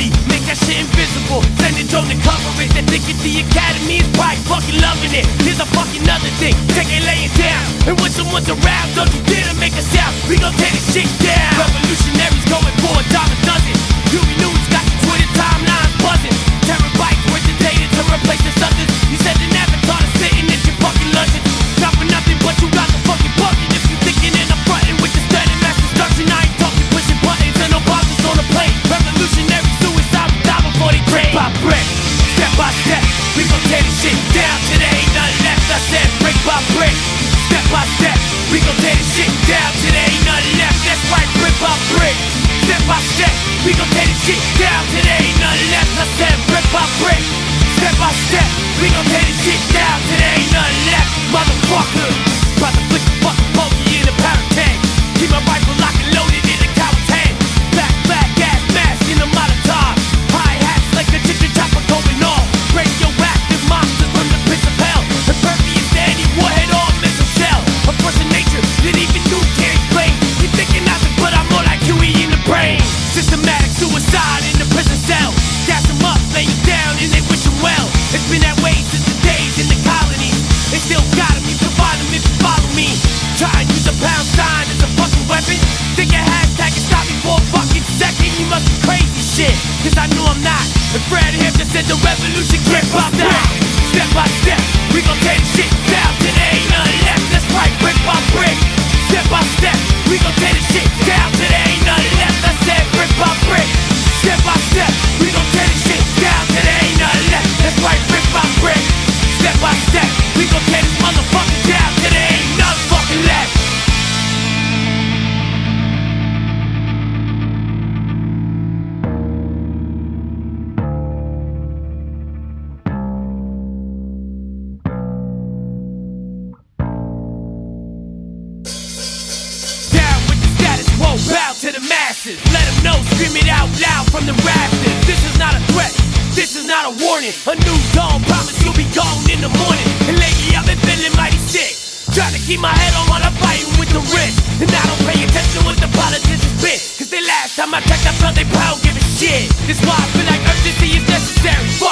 city. Make that shit invisible. Send it on the cover. They think it's the academy is right, fucking loving it. Here's a fucking other thing. Take it laying down. And when someone's around, don't you down today. try and use a pound sign as a fucking weapon? Think a hashtag can stop me for a fucking second? You must be crazy shit, cause I know I'm not. And Fred just said the revolution. morning. A new dawn, promise you'll be gone in the morning. And lately I've been feeling mighty sick. Trying to keep my head on while I'm fighting with the rich. And I don't pay attention what the politicians spit. Cause the last time I checked, I felt they power give a shit. That's why I feel like urgency is necessary. Fuck